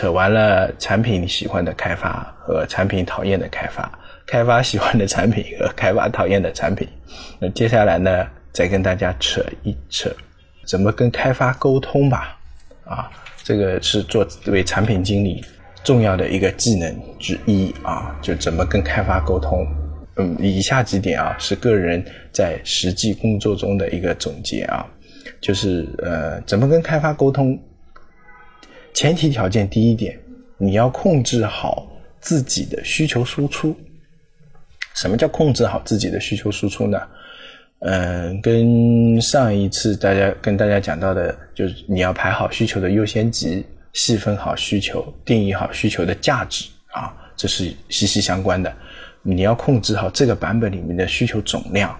扯完了产品喜欢的开发和产品讨厌的开发，开发喜欢的产品和开发讨厌的产品。那接下来呢，再跟大家扯一扯，怎么跟开发沟通吧。啊，这个是作为产品经理重要的一个技能之一啊，就怎么跟开发沟通。嗯，以下几点啊，是个人在实际工作中的一个总结啊，就是呃，怎么跟开发沟通。前提条件第一点，你要控制好自己的需求输出。什么叫控制好自己的需求输出呢？嗯，跟上一次大家跟大家讲到的，就是你要排好需求的优先级，细分好需求，定义好需求的价值啊，这是息息相关的。你要控制好这个版本里面的需求总量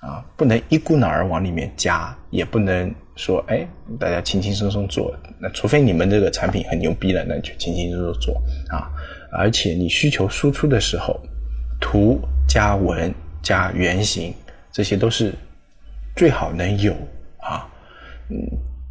啊，不能一股脑儿往里面加，也不能。说哎，大家轻轻松松做，那除非你们这个产品很牛逼了，那就轻轻松松做啊。而且你需求输出的时候，图加文加原型，这些都是最好能有啊。嗯，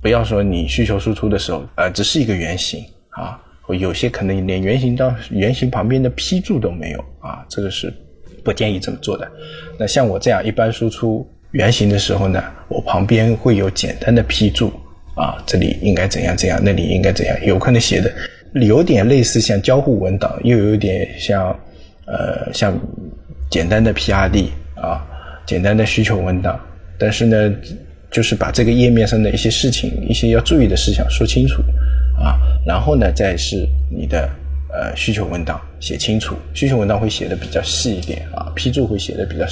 不要说你需求输出的时候，呃，只是一个原型啊，有些可能连原型到原型旁边的批注都没有啊，这个是不建议这么做的。那像我这样一般输出。原型的时候呢，我旁边会有简单的批注啊，这里应该怎样怎样，那里应该怎样，有可能写的有点类似像交互文档，又有点像呃像简单的 PRD 啊，简单的需求文档，但是呢，就是把这个页面上的一些事情、一些要注意的事项说清楚啊，然后呢，再是你的呃需求文档写清楚，需求文档会写的比较细一点啊，批注会写的比较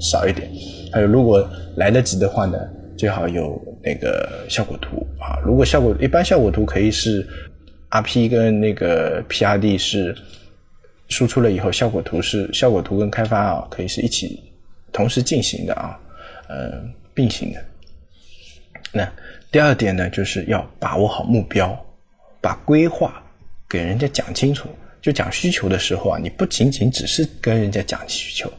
少一点。还有，如果来得及的话呢，最好有那个效果图啊。如果效果一般，效果图可以是 RP 跟那个 PRD 是输出了以后，效果图是效果图跟开发啊，可以是一起同时进行的啊，呃，并行的。那第二点呢，就是要把握好目标，把规划给人家讲清楚。就讲需求的时候啊，你不仅仅只是跟人家讲需求，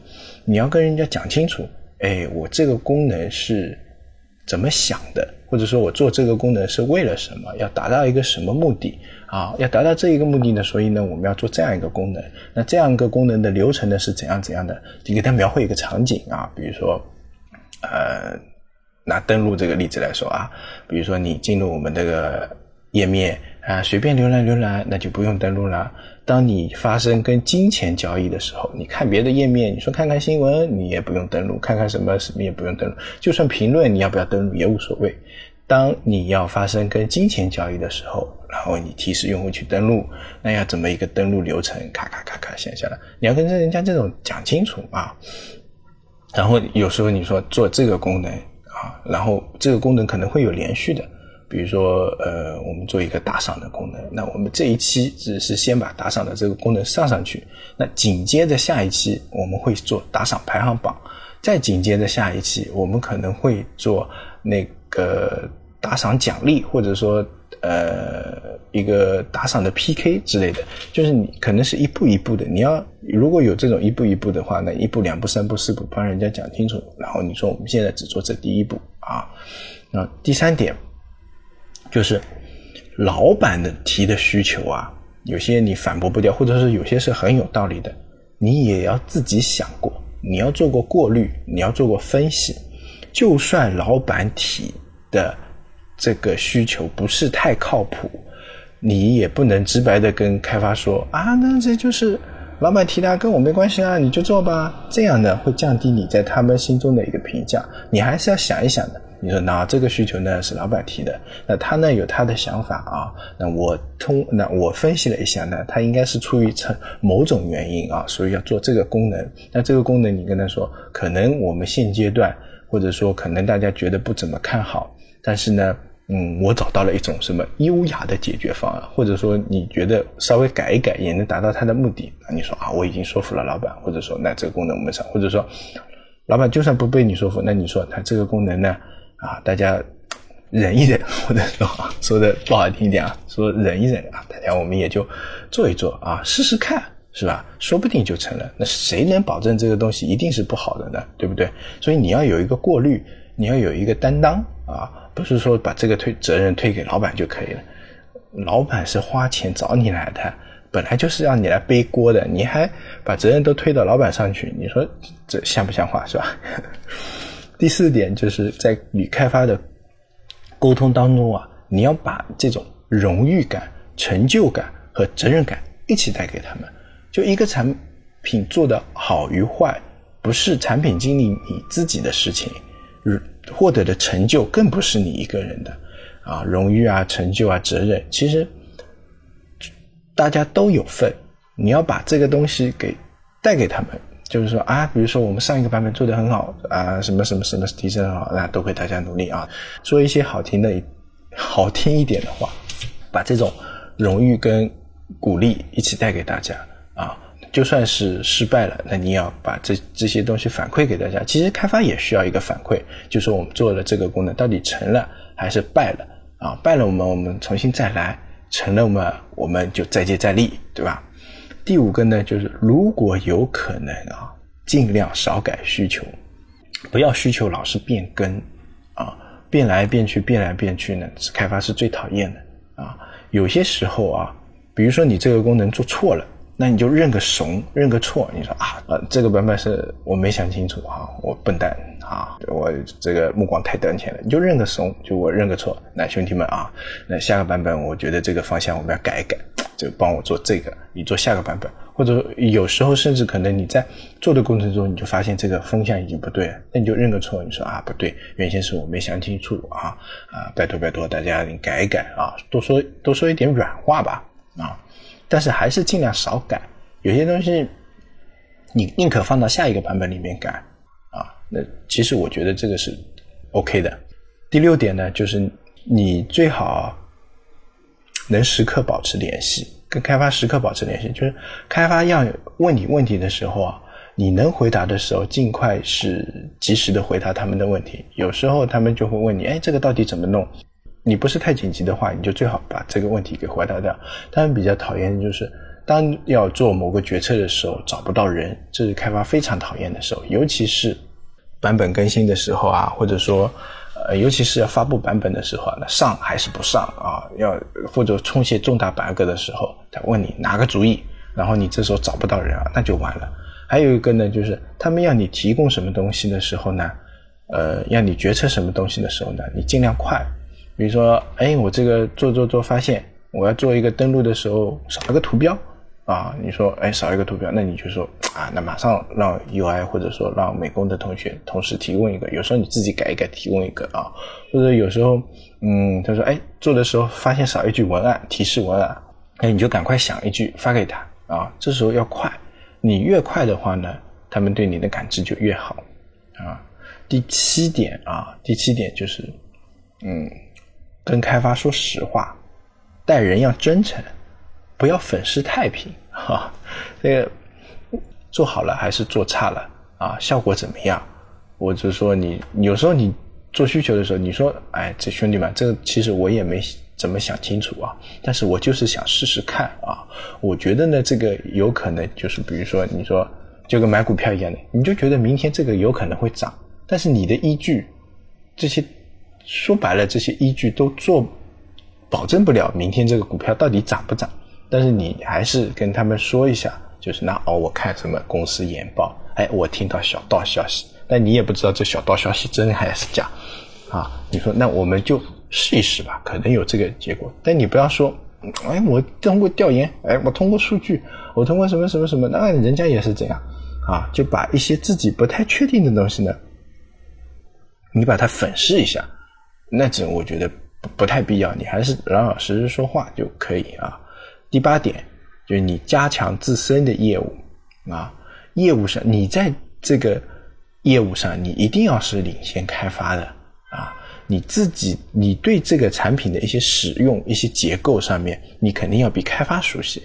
你要跟人家讲清楚。哎，我这个功能是怎么想的？或者说我做这个功能是为了什么？要达到一个什么目的啊？要达到这一个目的呢？所以呢，我们要做这样一个功能。那这样一个功能的流程呢是怎样怎样的？你给他描绘一个场景啊，比如说，呃，拿登录这个例子来说啊，比如说你进入我们这个页面啊，随便浏览浏览，那就不用登录了。当你发生跟金钱交易的时候，你看别的页面，你说看看新闻，你也不用登录；看看什么什么也不用登录。就算评论，你要不要登录也无所谓。当你要发生跟金钱交易的时候，然后你提示用户去登录，那要怎么一个登录流程？咔咔咔咔写下来，你要跟人家这种讲清楚啊。然后有时候你说做这个功能啊，然后这个功能可能会有连续的。比如说，呃，我们做一个打赏的功能，那我们这一期只是先把打赏的这个功能上上去，那紧接着下一期我们会做打赏排行榜，再紧接着下一期我们可能会做那个打赏奖励，或者说呃一个打赏的 PK 之类的，就是你可能是一步一步的，你要如果有这种一步一步的话，那一步两步三步四步帮人家讲清楚，然后你说我们现在只做这第一步啊，那第三点。就是老板的提的需求啊，有些你反驳不掉，或者是有些是很有道理的，你也要自己想过，你要做过过滤，你要做过分析。就算老板提的这个需求不是太靠谱，你也不能直白的跟开发说啊，那这就是老板提的，跟我没关系啊，你就做吧。这样呢会降低你在他们心中的一个评价，你还是要想一想的。你说那这个需求呢是老板提的，那他呢有他的想法啊，那我通那我分析了一下呢，他应该是出于成某种原因啊，所以要做这个功能。那这个功能你跟他说，可能我们现阶段或者说可能大家觉得不怎么看好，但是呢，嗯，我找到了一种什么优雅的解决方案，或者说你觉得稍微改一改也能达到他的目的，那你说啊，我已经说服了老板，或者说那这个功能我们上，或者说老板就算不被你说服，那你说他这个功能呢？啊，大家忍一忍，或者说说的不好听一点啊，说忍一忍啊，大家我们也就做一做啊，试试看，是吧？说不定就成了。那谁能保证这个东西一定是不好的呢？对不对？所以你要有一个过滤，你要有一个担当啊，不是说把这个推责任推给老板就可以了。老板是花钱找你来的，本来就是让你来背锅的，你还把责任都推到老板上去，你说这像不像话是吧？第四点就是在与开发的沟通当中啊，你要把这种荣誉感、成就感和责任感一起带给他们。就一个产品做的好与坏，不是产品经理你自己的事情，获得的成就更不是你一个人的啊，荣誉啊、成就啊、责任，其实大家都有份。你要把这个东西给带给他们。就是说啊，比如说我们上一个版本做的很好啊，什么什么什么提升很好，那都会大家努力啊，说一些好听的、好听一点的话，把这种荣誉跟鼓励一起带给大家啊。就算是失败了，那你要把这这些东西反馈给大家。其实开发也需要一个反馈，就说我们做了这个功能到底成了还是败了啊？败了我们我们重新再来，成了我们我们就再接再厉，对吧？第五个呢，就是如果有可能啊，尽量少改需求，不要需求老是变更，啊，变来变去，变来变去呢，是开发是最讨厌的啊。有些时候啊，比如说你这个功能做错了，那你就认个怂，认个错，你说啊，呃，这个版本是我没想清楚啊，我笨蛋啊，我这个目光太短浅了，你就认个怂，就我认个错。那兄弟们啊，那下个版本我觉得这个方向我们要改一改。就帮我做这个，你做下个版本，或者有时候甚至可能你在做的过程中，你就发现这个风向已经不对了，那你就认个错，你说啊不对，原先是我没想清楚啊啊，拜托拜托大家你改一改啊，多说多说一点软话吧啊，但是还是尽量少改，有些东西你宁可放到下一个版本里面改啊，那其实我觉得这个是 OK 的。第六点呢，就是你最好。能时刻保持联系，跟开发时刻保持联系，就是开发要问你问题的时候啊，你能回答的时候，尽快是及时的回答他们的问题。有时候他们就会问你，哎，这个到底怎么弄？你不是太紧急的话，你就最好把这个问题给回答掉。他们比较讨厌的就是，当要做某个决策的时候找不到人，这是开发非常讨厌的时候，尤其是版本更新的时候啊，或者说。呃，尤其是要发布版本的时候，那上还是不上啊？要或者出现重大 bug 的时候，他问你拿个主意，然后你这时候找不到人啊，那就完了。还有一个呢，就是他们要你提供什么东西的时候呢，呃，要你决策什么东西的时候呢，你尽量快。比如说，哎，我这个做做做发现，我要做一个登录的时候少了个图标。啊，你说，哎，少一个图标，那你就说啊，那马上让 UI 或者说让美工的同学同时提供一个，有时候你自己改一改，提供一个啊，或者有时候，嗯，他说，哎，做的时候发现少一句文案提示文案，哎，你就赶快想一句发给他啊，这时候要快，你越快的话呢，他们对你的感知就越好啊。第七点啊，第七点就是，嗯，跟开发说实话，待人要真诚。不要粉饰太平哈，这个做好了还是做差了啊？效果怎么样？我就说你有时候你做需求的时候，你说哎，这兄弟们，这个其实我也没怎么想清楚啊，但是我就是想试试看啊。我觉得呢，这个有可能就是比如说你说就跟买股票一样的，你就觉得明天这个有可能会涨，但是你的依据这些说白了，这些依据都做保证不了明天这个股票到底涨不涨。但是你还是跟他们说一下，就是那哦，我看什么公司研报，哎，我听到小道消息，但你也不知道这小道消息真还是假，啊，你说那我们就试一试吧，可能有这个结果。但你不要说，哎，我通过调研，哎，我通过数据，我通过什么什么什么，那人家也是这样，啊，就把一些自己不太确定的东西呢，你把它粉饰一下，那这我觉得不太必要，你还是老老实实说话就可以啊。第八点就是你加强自身的业务啊，业务上你在这个业务上你一定要是领先开发的啊，你自己你对这个产品的一些使用一些结构上面，你肯定要比开发熟悉。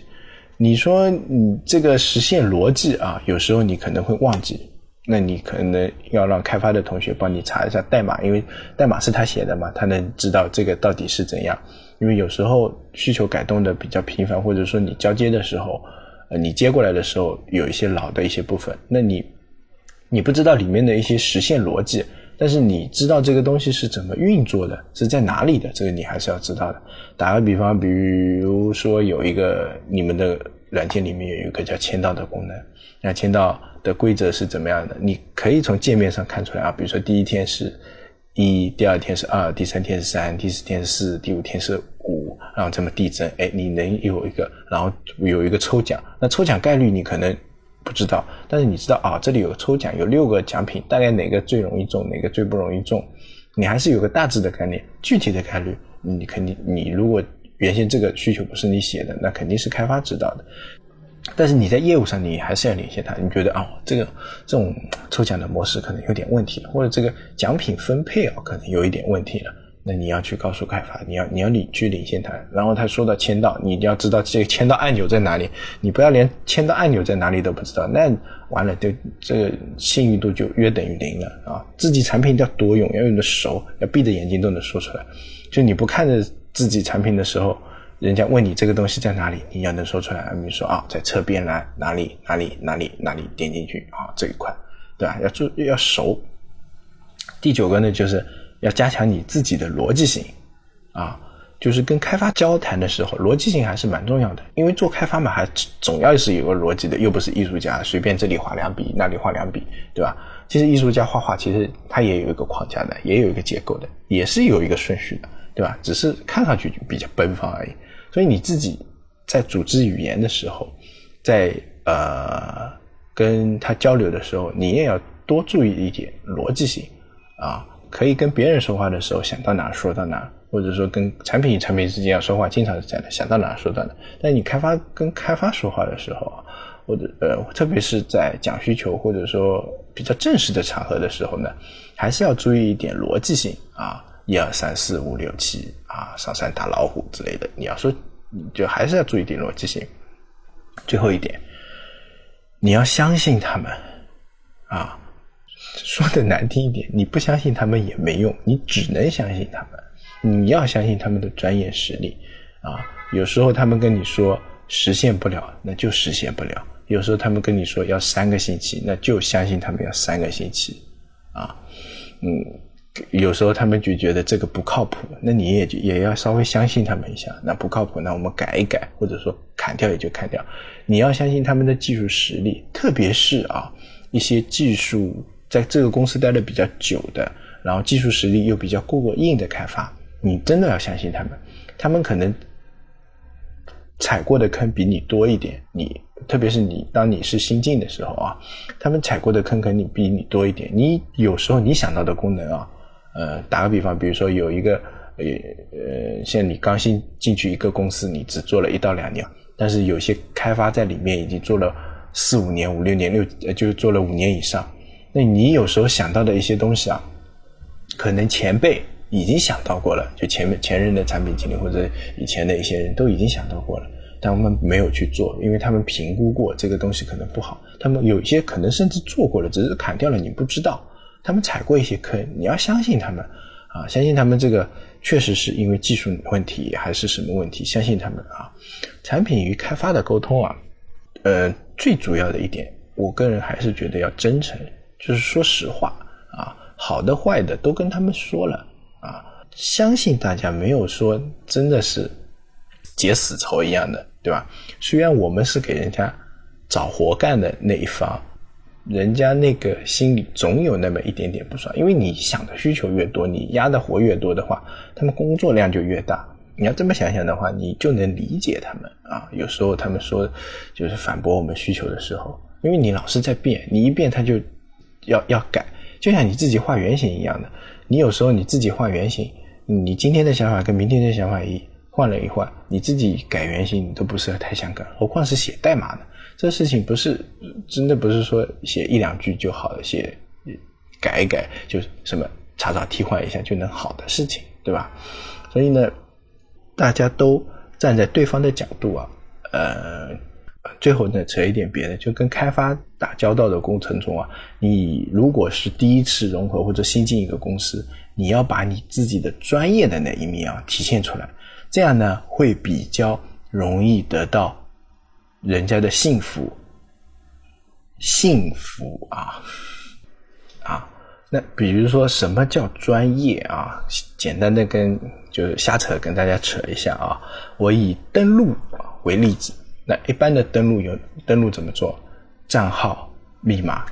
你说你这个实现逻辑啊，有时候你可能会忘记，那你可能要让开发的同学帮你查一下代码，因为代码是他写的嘛，他能知道这个到底是怎样。因为有时候需求改动的比较频繁，或者说你交接的时候，呃，你接过来的时候有一些老的一些部分，那你你不知道里面的一些实现逻辑，但是你知道这个东西是怎么运作的，是在哪里的，这个你还是要知道的。打个比方，比如说有一个你们的软件里面有一个叫签到的功能，那签到的规则是怎么样的？你可以从界面上看出来啊。比如说第一天是一，第二天是二，第三天是三，第四天是四，第五天是五，然后这么递增，哎，你能有一个，然后有一个抽奖，那抽奖概率你可能。不知道，但是你知道啊，这里有个抽奖，有六个奖品，大概哪个最容易中，哪个最不容易中，你还是有个大致的概念。具体的概率，你肯定，你如果原先这个需求不是你写的，那肯定是开发知道的。但是你在业务上，你还是要联系他。你觉得啊，这个这种抽奖的模式可能有点问题了，或者这个奖品分配啊，可能有一点问题了。那你要去告诉开发，你要你要领去领先他，然后他说到签到，你一定要知道这个签到按钮在哪里，你不要连签到按钮在哪里都不知道，那完了，就这个信誉度就约等于零了啊！自己产品要多用，要用的熟，要闭着眼睛都能说出来。就你不看着自己产品的时候，人家问你这个东西在哪里，你要能说出来。比如说啊，在侧边栏哪里哪里哪里哪里点进去啊这一块，对吧？要注要熟。第九个呢就是。要加强你自己的逻辑性，啊，就是跟开发交谈的时候，逻辑性还是蛮重要的。因为做开发嘛，还总要是有个逻辑的，又不是艺术家，随便这里画两笔，那里画两笔，对吧？其实艺术家画画，其实他也有一个框架的，也有一个结构的，也是有一个顺序的，对吧？只是看上去就比较奔放而已。所以你自己在组织语言的时候，在呃跟他交流的时候，你也要多注意一点逻辑性，啊。可以跟别人说话的时候想到哪说到哪，或者说跟产品与产品之间要说话，经常是这样的，想到哪说到哪。但你开发跟开发说话的时候啊，或者呃，特别是在讲需求或者说比较正式的场合的时候呢，还是要注意一点逻辑性啊，一二三四五六七啊，上山打老虎之类的。你要说，就还是要注意点逻辑性。最后一点，你要相信他们啊。说的难听一点，你不相信他们也没用，你只能相信他们。你要相信他们的专业实力啊！有时候他们跟你说实现不了，那就实现不了；有时候他们跟你说要三个星期，那就相信他们要三个星期啊。嗯，有时候他们就觉得这个不靠谱，那你也也要稍微相信他们一下。那不靠谱，那我们改一改，或者说砍掉也就砍掉。你要相信他们的技术实力，特别是啊一些技术。在这个公司待的比较久的，然后技术实力又比较过硬的开发，你真的要相信他们。他们可能踩过的坑比你多一点，你特别是你当你是新进的时候啊，他们踩过的坑肯定比你多一点。你有时候你想到的功能啊，呃，打个比方，比如说有一个呃呃，像你刚新进去一个公司，你只做了一到两年，但是有些开发在里面已经做了四五年、五六年、六呃，就是做了五年以上。那你有时候想到的一些东西啊，可能前辈已经想到过了，就前面前任的产品经理或者以前的一些人都已经想到过了，但我们没有去做，因为他们评估过这个东西可能不好。他们有些可能甚至做过了，只是砍掉了，你不知道。他们踩过一些坑，你要相信他们啊，相信他们这个确实是因为技术问题还是什么问题，相信他们啊。产品与开发的沟通啊，呃，最主要的一点，我个人还是觉得要真诚。就是说实话啊，好的坏的都跟他们说了啊，相信大家没有说真的是结死仇一样的，对吧？虽然我们是给人家找活干的那一方，人家那个心里总有那么一点点不爽，因为你想的需求越多，你压的活越多的话，他们工作量就越大。你要这么想想的话，你就能理解他们啊。有时候他们说就是反驳我们需求的时候，因为你老是在变，你一变他就。要要改，就像你自己画原型一样的。你有时候你自己画原型，你今天的想法跟明天的想法一换了一换，你自己改原型你都不是太想改，何况是写代码呢？这事情不是真的不是说写一两句就好了，写改一改就什么查找替换一下就能好的事情，对吧？所以呢，大家都站在对方的角度啊，呃。最后呢，扯一点别的，就跟开发打交道的过程中啊，你如果是第一次融合或者新进一个公司，你要把你自己的专业的那一面啊体现出来，这样呢会比较容易得到人家的幸福，幸福啊啊，那比如说什么叫专业啊？简单的跟就是瞎扯，跟大家扯一下啊。我以登录为例子，那一般的登录有登录怎么做？账号、密码，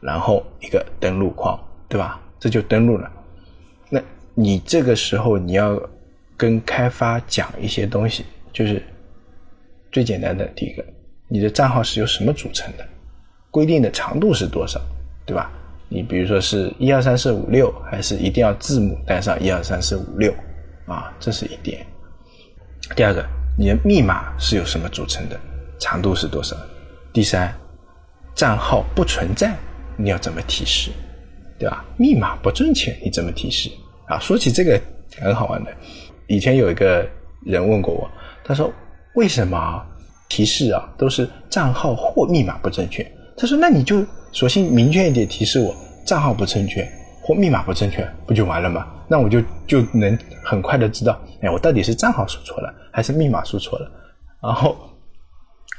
然后一个登录框，对吧？这就登录了。那你这个时候你要跟开发讲一些东西，就是最简单的第一个，你的账号是由什么组成的？规定的长度是多少，对吧？你比如说是一二三四五六，还是一定要字母带上一二三四五六啊？这是一点。第二个，你的密码是由什么组成的？长度是多少？第三，账号不存在，你要怎么提示？对吧？密码不正确，你怎么提示？啊，说起这个很好玩的，以前有一个人问过我，他说为什么提示啊都是账号或密码不正确？他说那你就索性明确一点提示我账号不正确或密码不正确，不就完了吗？那我就就能很快的知道，哎，我到底是账号输错了还是密码输错了？然后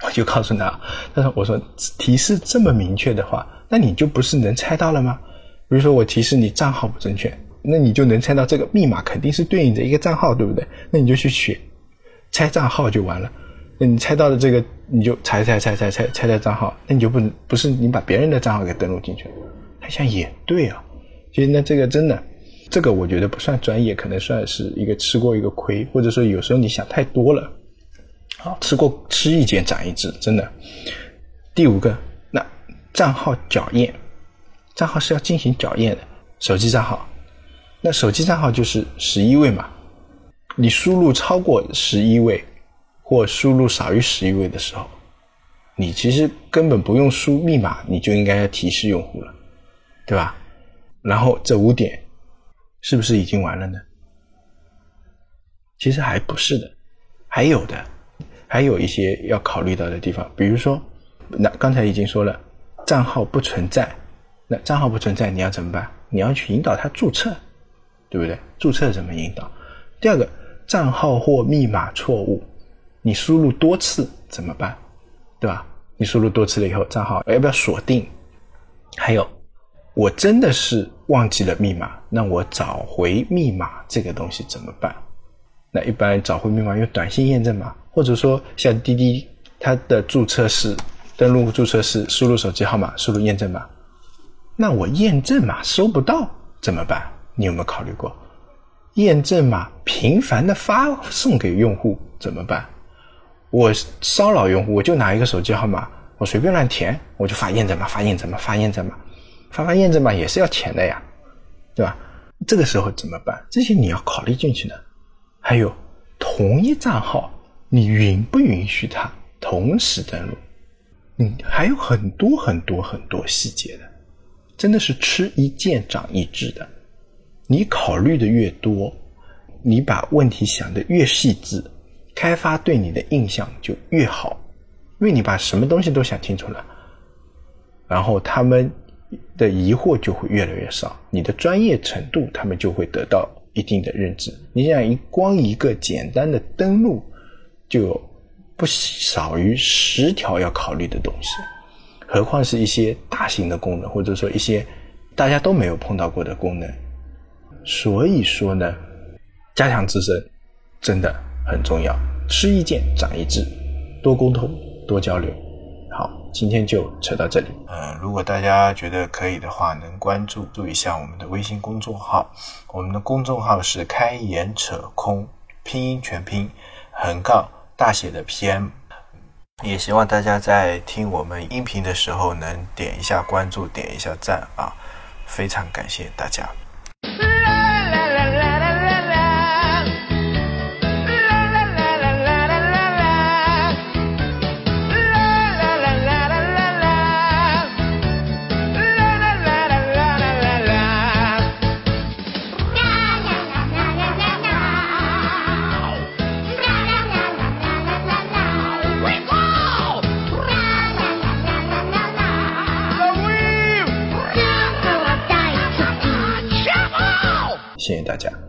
我就告诉他，他说我说提示这么明确的话，那你就不是能猜到了吗？比如说我提示你账号不正确，那你就能猜到这个密码肯定是对应着一个账号，对不对？那你就去选猜账号就完了。那你猜到了这个，你就猜猜猜猜猜猜猜账号，那你就不能不是你把别人的账号给登录进去了？他想也对啊，其实那这个真的，这个我觉得不算专业，可能算是一个吃过一个亏，或者说有时候你想太多了。好，吃过吃一堑长一智，真的。第五个，那账号校验。账号是要进行校验的，手机账号，那手机账号就是十一位嘛，你输入超过十一位，或输入少于十一位的时候，你其实根本不用输密码，你就应该要提示用户了，对吧？然后这五点是不是已经完了呢？其实还不是的，还有的，还有一些要考虑到的地方，比如说，那刚才已经说了，账号不存在。那账号不存在，你要怎么办？你要去引导他注册，对不对？注册怎么引导？第二个，账号或密码错误，你输入多次怎么办？对吧？你输入多次了以后，账号要不要锁定？还有，我真的是忘记了密码，那我找回密码这个东西怎么办？那一般找回密码用短信验证码，或者说像滴滴，它的注册是登录注册是输入手机号码，输入验证码。那我验证码收不到怎么办？你有没有考虑过？验证码频繁的发送给用户怎么办？我骚扰用户，我就拿一个手机号码，我随便乱填，我就发验证码，发验证码，发验证码，发发验证码也是要钱的呀，对吧？这个时候怎么办？这些你要考虑进去的。还有，同一账号，你允不允许他同时登录？嗯，还有很多很多很多细节的。真的是吃一堑长一智的，你考虑的越多，你把问题想的越细致，开发对你的印象就越好，因为你把什么东西都想清楚了，然后他们的疑惑就会越来越少，你的专业程度他们就会得到一定的认知。你想一光一个简单的登录，就有不少于十条要考虑的东西。何况是一些大型的功能，或者说一些大家都没有碰到过的功能。所以说呢，加强自身真的很重要。吃一堑长一智，多沟通，多交流。好，今天就扯到这里。嗯，如果大家觉得可以的话，能关注注一下我们的微信公众号。我们的公众号是“开眼扯空”，拼音全拼，横杠大写的 PM。也希望大家在听我们音频的时候能点一下关注，点一下赞啊！非常感谢大家。谢谢大家。